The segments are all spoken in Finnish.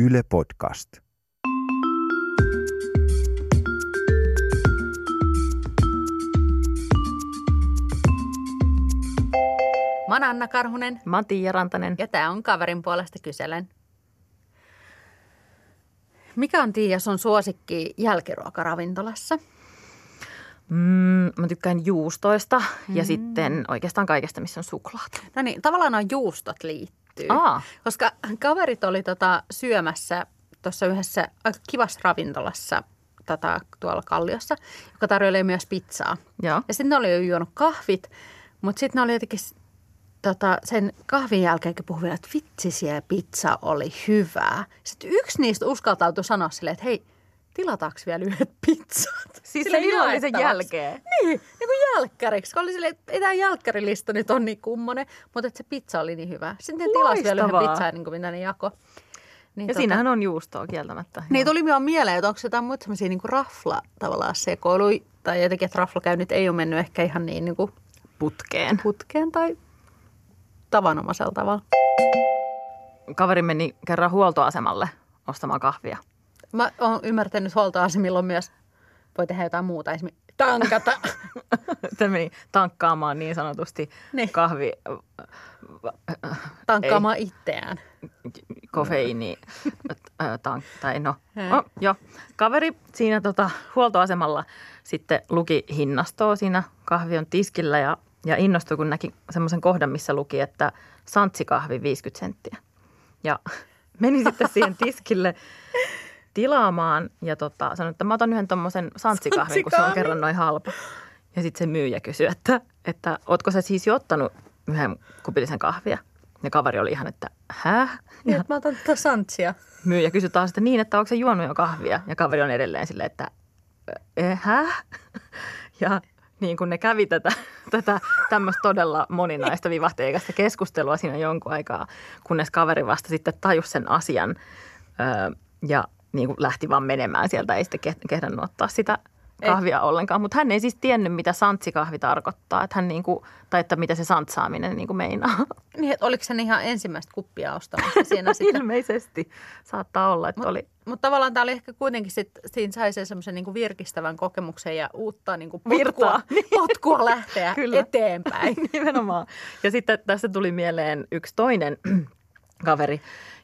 Yle Podcast. Mä oon Anna Karhunen Mä oon Tiia Rantanen. ja tää on kaverin puolesta kyselen. Mikä on Tiia sun suosikki jälkiruokaravintolassa? Mm, mä tykkään juustoista mm. ja sitten oikeastaan kaikesta, missä on suklaata. No niin, tavallaan on juustot liittyy. Aa. Koska kaverit oli tota syömässä tuossa yhdessä aika kivassa ravintolassa tota, tuolla Kalliossa, joka tarjoili myös pizzaa. Joo. Ja sitten ne oli jo juonut kahvit, mutta sitten ne oli jotenkin tota, sen kahvin jälkeen puhuivat, että vitsi siellä pizza oli hyvää. Sitten yksi niistä uskaltautui sanoa silleen, että hei, tilataanko vielä yhdet pizzat? Siis sen illallisen jälkeen? Niin, niin kuin jälkkäriksi. Kun oli silleen, että ei tämä jälkkärilista nyt on niin kummonen, mutta että se pizza oli niin hyvä. Sitten ne tilasi vielä yhden pizzaa, niin kuin mitä ne jako. Niin Ja siinähän on juustoa kieltämättä. niin tuli minua mieleen, että onko se jotain muita sellaisia niin rafla tavallaan sekoilui, tai jotenkin, että raflakäynnit ei ole mennyt ehkä ihan niin, niin kuin putkeen. putkeen tai tavanomaisella tavalla. Kaveri meni kerran huoltoasemalle ostamaan kahvia. Mä oon ymmärtänyt huoltoasemilla on myös, voi tehdä jotain muuta, esimerkiksi tankata. Se meni tankkaamaan niin sanotusti Niin. kahvi, tankkaamaan itseään. kofeiini, ää, tank, tai no, oh, jo. Kaveri siinä tota, huoltoasemalla sitten luki hinnastoa siinä kahvion tiskillä ja, ja innostui, kun näki semmoisen kohdan, missä luki, että santsikahvi 50 senttiä. Ja meni sitten siihen tiskille tilaamaan ja tota, sanoi, että mä otan yhden tuommoisen santsikahvin, kun se on kerran noin halpa. Ja sitten se myyjä kysyi, että, että ootko sä siis jo ottanut yhden kupillisen kahvia? Ja kaveri oli ihan, että häh? Niin, Ja että mä otan tätä santsia. myyjä kysyi taas, että niin, että onko se juonut jo kahvia? Ja kaveri on edelleen silleen, että eh, häh? Ja niin kuin ne kävi tätä, tätä tämmöistä todella moninaista vivahteikasta keskustelua siinä jonkun aikaa, kunnes kaveri vasta sitten tajusi sen asian öö, ja niin kuin lähti vaan menemään sieltä, ei sitten ke- kehdannut ottaa sitä kahvia ollenkaan. Mutta hän ei siis tiennyt, mitä santsikahvi tarkoittaa, että hän niin kuin, tai että mitä se santsaaminen niin kuin meinaa. Niin, että oliko se ihan ensimmäistä kuppia ostamassa siinä sitten? Ilmeisesti saattaa olla, että oli Mutta tavallaan tämä oli ehkä kuitenkin sit, siinä sai sen semmoisen niin virkistävän kokemuksen ja uutta niin kuin potkua, potkua lähteä Kyllä. eteenpäin. Nimenomaan. Ja sitten tästä tuli mieleen yksi toinen kaveri,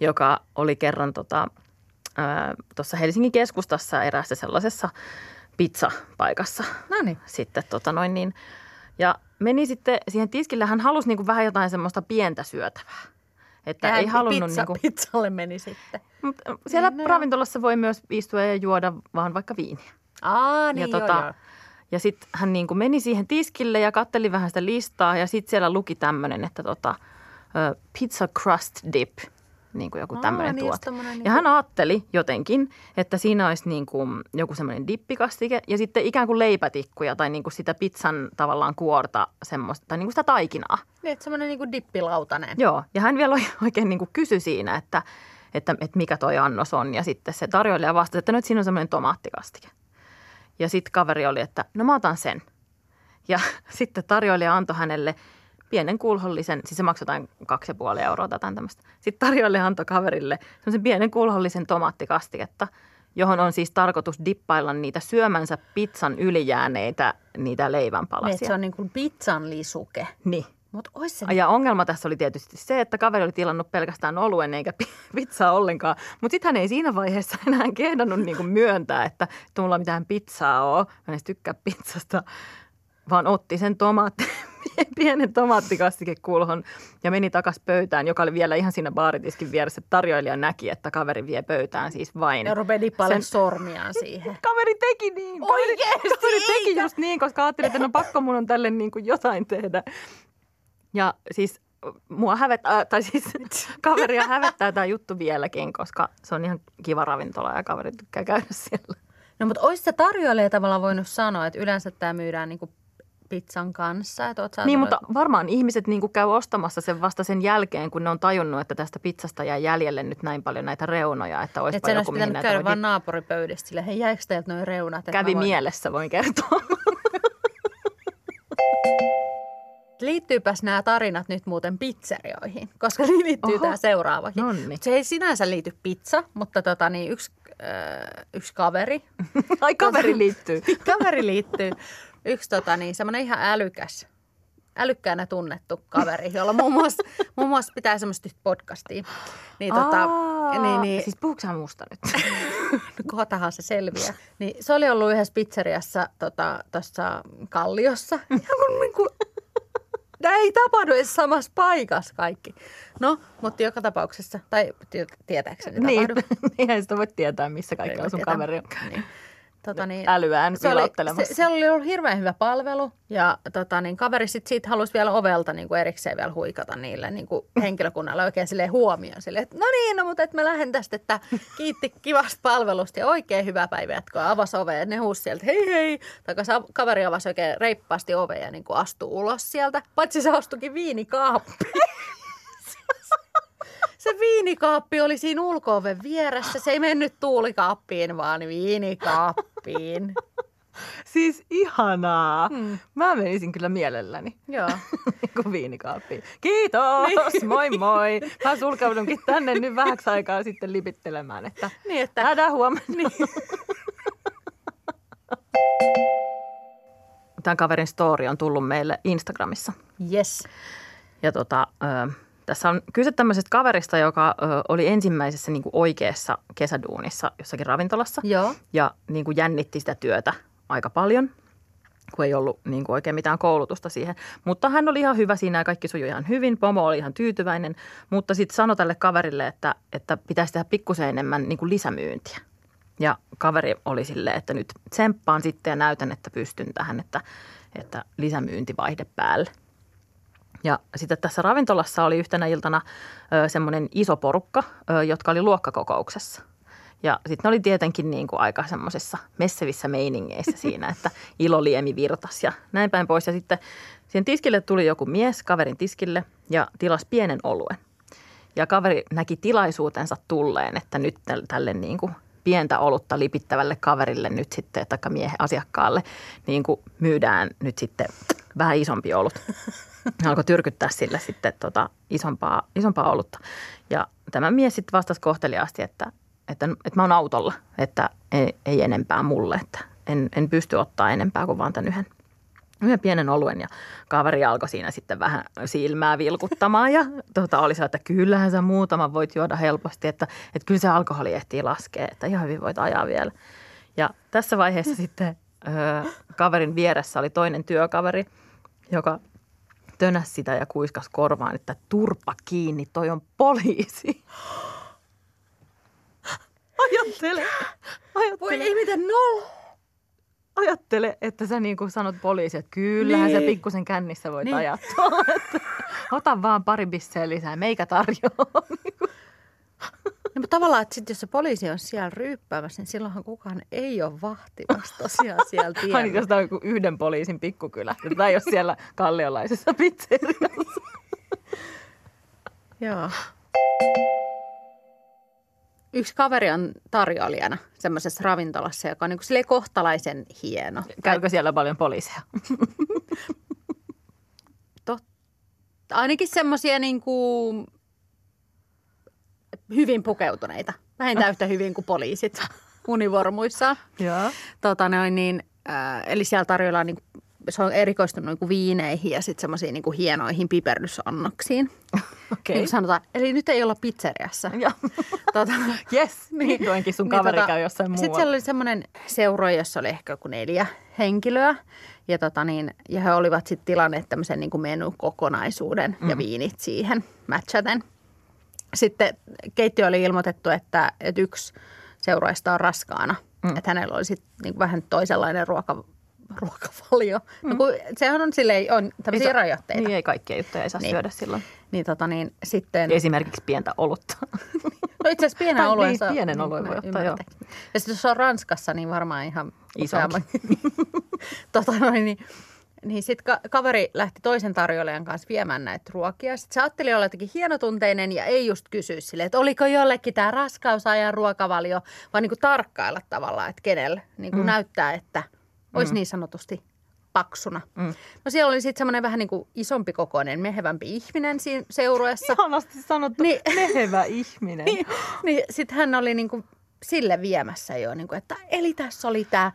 joka oli kerran tota, tuossa Helsingin keskustassa eräässä sellaisessa pizzapaikassa. No niin. Sitten tota noin niin, ja meni sitten siihen tiskille, hän halusi niinku vähän jotain semmoista pientä syötävää. Että ei halunnut pizza, niinku, pizzalle meni sitten. Mut siellä Niin, no ravintolassa voi myös istua ja juoda vaan vaikka viiniä. Aa, niin ja, joo, tota, joo. ja sitten hän niin kuin meni siihen tiskille ja katteli vähän sitä listaa ja sitten siellä luki tämmöinen, että tota, pizza crust dip, niin kuin joku tämmöinen niin tuote. niinku- Ja hän ajatteli jotenkin, että siinä olisi niin kuin joku semmoinen dippikastike ja sitten ikään kuin leipätikkuja tai niin kuin sitä pizzan tavallaan kuorta semmoista, tai niin kuin sitä taikinaa. Niin, että semmoinen niin kuin dippilautanen. Joo, ja hän vielä oikein niin kuin kysyi siinä, että, että, että mikä toi annos on. Ja sitten se tarjoilija vastasi, että nyt siinä on semmoinen tomaattikastike. Ja sitten kaveri oli, että no mä otan sen. Ja sitten tarjoilija antoi hänelle pienen kulhollisen, siis se maksoi jotain kaksi ja puoli euroa tai jotain tämmöistä. Sitten tarjoilija antoi kaverille semmoisen pienen kulhollisen tomaattikastiketta, johon on siis tarkoitus dippailla niitä syömänsä pizzan ylijääneitä, niitä Niin, leivänpalasia. se on niin kuin pizzan lisuke. Niin. Mutta ois se... Ja ongelma tässä oli tietysti se, että kaveri oli tilannut pelkästään oluen eikä pi- pizzaa ollenkaan. Mutta sitten hän ei siinä vaiheessa enää kehdannut niinku myöntää, että mulla ei mitään pizzaa ole. Mä en edes tykkää pizzasta, vaan otti sen tomaatti, pienen tomaattikastikekulhon ja meni takas pöytään, joka oli vielä ihan siinä baaritiskin vieressä. Tarjoilija näki, että kaveri vie pöytään siis vain. Ja dippailemaan sen- sormiaan siihen. Kaveri teki niin. Kaveri, Oikeesti, kaveri teki eikä? just niin, koska ajattelin, että no pakko mun on tälle niin kuin jotain tehdä. Ja siis mua hävettää, tai siis kaveria hävettää tämä juttu vieläkin, koska se on ihan kiva ravintola ja kaveri tykkää käydä siellä. No mutta olisi se tarjoilija tavallaan voinut sanoa, että yleensä tämä myydään niin kuin pizzan kanssa. Että Niin, mutta varmaan ihmiset niin kuin käy ostamassa sen vasta sen jälkeen, kun ne on tajunnut, että tästä pizzasta jää jäljelle nyt näin paljon näitä reunoja, että olisipa Että sen olisi joku, pitänyt käydä voi vaan sille, hei jäikö teiltä noin reunat? Kävi voin- mielessä, voin kertoa. liittyypäs nämä tarinat nyt muuten pizzerioihin, koska niin liittyy Oho. tämä seuraavakin. Nonni. Se ei sinänsä liity pizza, mutta tota, niin yksi, äh, yksi kaveri, Ai kaveri liittyy. kaveri liittyy, yksi tota, niin, semmoinen ihan älykäs, älykkäänä tunnettu kaveri, jolla muun muassa, muun muassa pitää semmoista podcastia. Niin, tota, Aa, niin, niin, Siis puhuuko musta nyt? kohtahan se selviää. Niin se oli ollut yhdessä pizzeriassa tuossa tota, Kalliossa. Ja kun niin kuin, nämä ei tapahdu edes samassa paikassa kaikki. No, mutta joka tapauksessa, tai ti- tietääkseni niin, tapahdu. eihän sitä voi tietää, missä kaikilla voi sun kaveri on. Niin. Tota, niin, Älyään se oli, se, se oli ollut hirveän hyvä palvelu ja tota, niin kaveri sit siitä halusi vielä ovelta niin kuin erikseen vielä huikata niille niin kuin henkilökunnalle oikein silleen huomioon. Silleen, että no niin, no, mutta et mä lähden tästä, että kiitti kivasta palvelusta ja oikein hyvää päivää jatkoa. Avasi oveen ja ne huusi sieltä hei hei. Takas kaveri avasi oikein reippaasti oveen ja niin kuin astui ulos sieltä. Paitsi se astukin viinikaappiin. Se viinikaappi oli siinä ulko-oven vieressä. Se ei mennyt tuulikaappiin, vaan viinikaappiin. Siis ihanaa. Hmm. Mä menisin kyllä mielelläni. Joo. Kun viinikaappiin. Kiitos, Niin. moi moi. Mä sulkeudunkin tänne nyt vähäksi aikaa sitten lipittelemään, että Niin, että nähdään huomenna. Niin. Tämän kaverin story on tullut meille Instagramissa. yes. Ja tota, ö, tässä on kyse tämmöisestä kaverista, joka ö, oli ensimmäisessä niin kuin oikeassa kesäduunissa jossakin ravintolassa. Joo. Ja niin kuin jännitti sitä työtä aika paljon, kun ei ollut niin kuin oikein mitään koulutusta siihen. Mutta hän oli ihan hyvä siinä ja kaikki sujui ihan hyvin. Pomo oli ihan tyytyväinen, mutta sitten sanoi tälle kaverille, että, että pitäisi tehdä pikkusen enemmän niin kuin lisämyyntiä. Ja kaveri oli silleen, että nyt tsemppaan sitten ja näytän, että pystyn tähän, että, että lisämyyntivaihde päälle. Ja sitten tässä ravintolassa oli yhtenä iltana semmoinen iso porukka, ö, jotka oli luokkakokouksessa. Ja sitten ne oli tietenkin niin kuin aika semmoisessa messevissä meiningeissä siinä, että iloliemi virtas ja näin päin pois. Ja sitten siihen tiskille tuli joku mies kaverin tiskille ja tilasi pienen oluen. Ja kaveri näki tilaisuutensa tulleen, että nyt täl- tälle niin kuin pientä olutta lipittävälle kaverille nyt sitten, tai miehen asiakkaalle, niin kuin myydään nyt sitten vähän isompi olut. Hän alkoi tyrkyttää sille sitten tota isompaa, isompaa olutta. Ja tämä mies sitten vastasi kohteliaasti, että, että, että mä oon autolla, että ei, ei enempää mulle, että en, en pysty ottaa enempää kuin vaan tämän yhden, yhden pienen oluen. Ja kaveri alkoi siinä sitten vähän silmää vilkuttamaan ja tota, oli se, että kyllähän sä muutaman voit juoda helposti, että, että kyllä se alkoholi ehtii laskea, että ihan hyvin voit ajaa vielä. Ja tässä vaiheessa sitten ö, kaverin vieressä oli toinen työkaveri, joka tönäs sitä ja kuiskas korvaan, että turpa kiinni, toi on poliisi. Ajattele, Voi ajattele, ei miten nolla. ajattele, että sä niin kuin sanot poliisi, että kyllähän niin. sä pikkusen kännissä voit Niin. että ota vaan pari bisseä lisää, meikä tarjoaa. No, mutta tavallaan, että sit, jos se poliisi on siellä ryyppäämässä, niin silloinhan kukaan ei ole vahtimassa tosiaan siellä Ainakin tiellä. jos tämä on yhden poliisin pikkukylä. Tämä ei ole siellä kalliolaisessa pizzeriassa. Joo. Yksi kaveri on tarjoilijana semmoisessa ravintolassa, joka on niin kuin kohtalaisen hieno. Käykö siellä paljon poliiseja? Tot, ainakin semmoisia niin kuin hyvin pukeutuneita. Vähintään yhtä hyvin kuin poliisit univormuissaan. Joo. Tota noin, niin, äh, eli siellä tarjoillaan, niin, se on erikoistunut niin kuin viineihin ja sitten semmoisiin niin hienoihin piperrysannoksiin. Okei. Niin kuin sanotaan, eli nyt ei olla pizzeriassa. Joo. tota, Yes, vihdoinkin sun kaveri käy jossain Sitten muualla. siellä oli semmoinen seuro, jossa oli ehkä joku neljä henkilöä. Ja, tota niin, ja he olivat sitten tilanneet tämmöisen niin menukokonaisuuden mm. ja viinit siihen matchaten. Sitten keittiö oli ilmoitettu, että, että yksi seuraajista on raskaana. Mm. Että hänellä oli sitten niin vähän toisenlainen ruoka, ruokavalio. Mm. No, kun sehän on silleen, on tämmöisiä Ei rajoitteita. Niin ei kaikkia juttuja ei saa Niin. syödä silloin. Niin, tota niin sitten... Esimerkiksi pientä olutta. No itse asiassa pienen oluen niin, saa- pienen oluen voi ottaa, joo. Ja sitten jos on Ranskassa, niin varmaan ihan useamman- tota noin, niin, niin sitten ka- kaveri lähti toisen tarjoilijan kanssa viemään näitä ruokia. Sitten se ajatteli olla jotenkin hienotunteinen ja ei just kysyä sille, että oliko jollekin tämä raskausajan ruokavalio, vaan niin kuin tarkkailla tavallaan, että kenellä niin kuin mm. näyttää, että olisi mm. niin sanotusti paksuna. Mm. No siellä oli sitten semmoinen vähän niin kuin isompi kokoinen, mehevämpi ihminen siinä seurueessa. Ihanasti sanottu, Niin. niin. mehevä ihminen. niin, niin sitten hän oli niin kuin sille viemässä jo, niin kuin, että eli tässä oli tämä,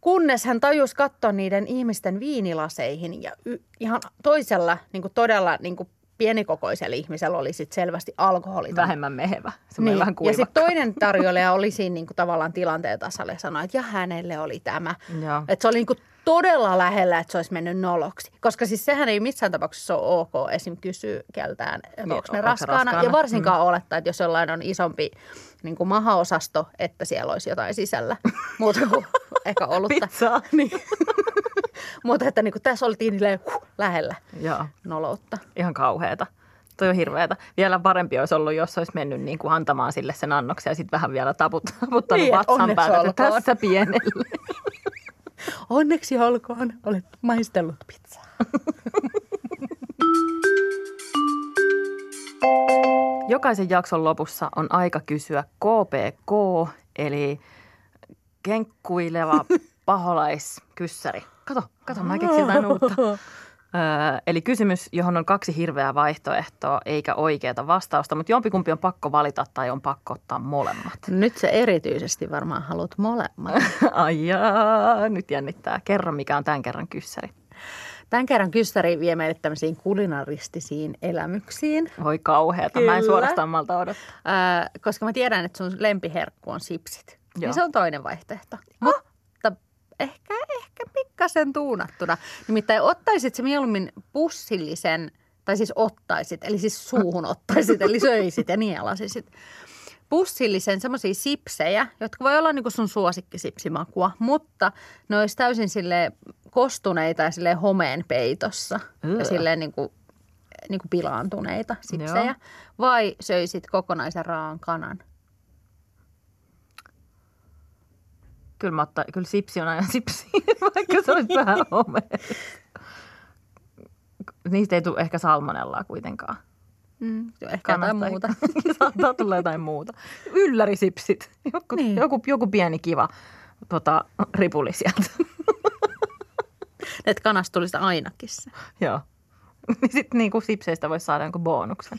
kunnes hän tajusi katsoa niiden ihmisten viinilaseihin ja y- ihan toisella niin kuin todella niin kuin pienikokoisella ihmisellä oli sitten selvästi alkoholi. Vähemmän mehevä, semmoinen vähän ja sitten toinen tarjoilija oli siinä niin kuin tavallaan tilanteen tasalla ja sanoi, että ja hänelle oli tämä. Että se oli niin kuin todella lähellä, että se olisi mennyt noloksi. Koska siis sehän ei missään tapauksessa ole ok esim. kysyä keltään, että Niin, onko ne raskaana. raskaana? Ja varsinkaan mm. olettaa, että jos jollain on isompi niin kuin mahaosasto, että siellä olisi jotain sisällä. Muuta kuin ehkä olutta. Pizzaa. niin. Mutta että niin kuin tässä oltiin silleen, huh, lähellä Joo, noloutta. ihan kauheata. Toi on hirveetä. Vielä parempi olisi ollut, jos olisi mennyt niin kuin antamaan sille sen annoksen ja sitten vähän vielä taput, taputtanut Niin, niin, vatsan päälle, tässä pienelle. Onneksi olkoon, olet maistellut pizzaa. Jokaisen jakson lopussa on aika kysyä KPK, eli kenkkuileva paholaiskyssäri. Kato, kato, mä keksin jotain uutta. Öö, eli kysymys, johon on kaksi hirveää vaihtoehtoa eikä oikeaa vastausta, mutta jompikumpi on pakko valita tai on pakko ottaa molemmat. Nyt se erityisesti varmaan haluat molemmat. Ai jaa, nyt jännittää. Kerro, mikä on tämän kerran kyssäri. Tämän kerran kyssäri vie meille tämmöisiin kulinaristisiin elämyksiin, Voi kauheata, mä en Kyllä. suorastaan malta odottaa. ää, koska mä tiedän, että sun lempiherkku on sipsit. Joo. Niin se on toinen vaihtoehto. Mutta ehkä, ehkä pikkasen tuunattuna. Nimittäin ottaisit se mieluummin pussillisen, tai siis ottaisit, eli siis suuhun ottaisit, eli söisit ja nielasisit. Pussillisen semmoisia sipsejä, jotka voi olla niinku sun suosikkisipsimakua, mutta ne olisi täysin sille kostuneita ja sille homeen peitossa. Ja silleen niinku, niinku pilaantuneita sipsejä. Joo. Vai söisit kokonaisen raan kanan? Kyllä, mä ottaa, kyllä sipsi on aina sipsi, vaikka se olisi vähän home. Niistä ei tule ehkä salmonellaa kuitenkaan. Mm, ehkä jotain muuta. Saattaa tulla jotain muuta. Yllärisipsit. Joku, Niin. joku, joku pieni kiva tota, ripuli sieltä. Että kanasta tulisi ainakin se. Joo. Sitten niin kuin sipseistä voisi saada jonkun bonuksen.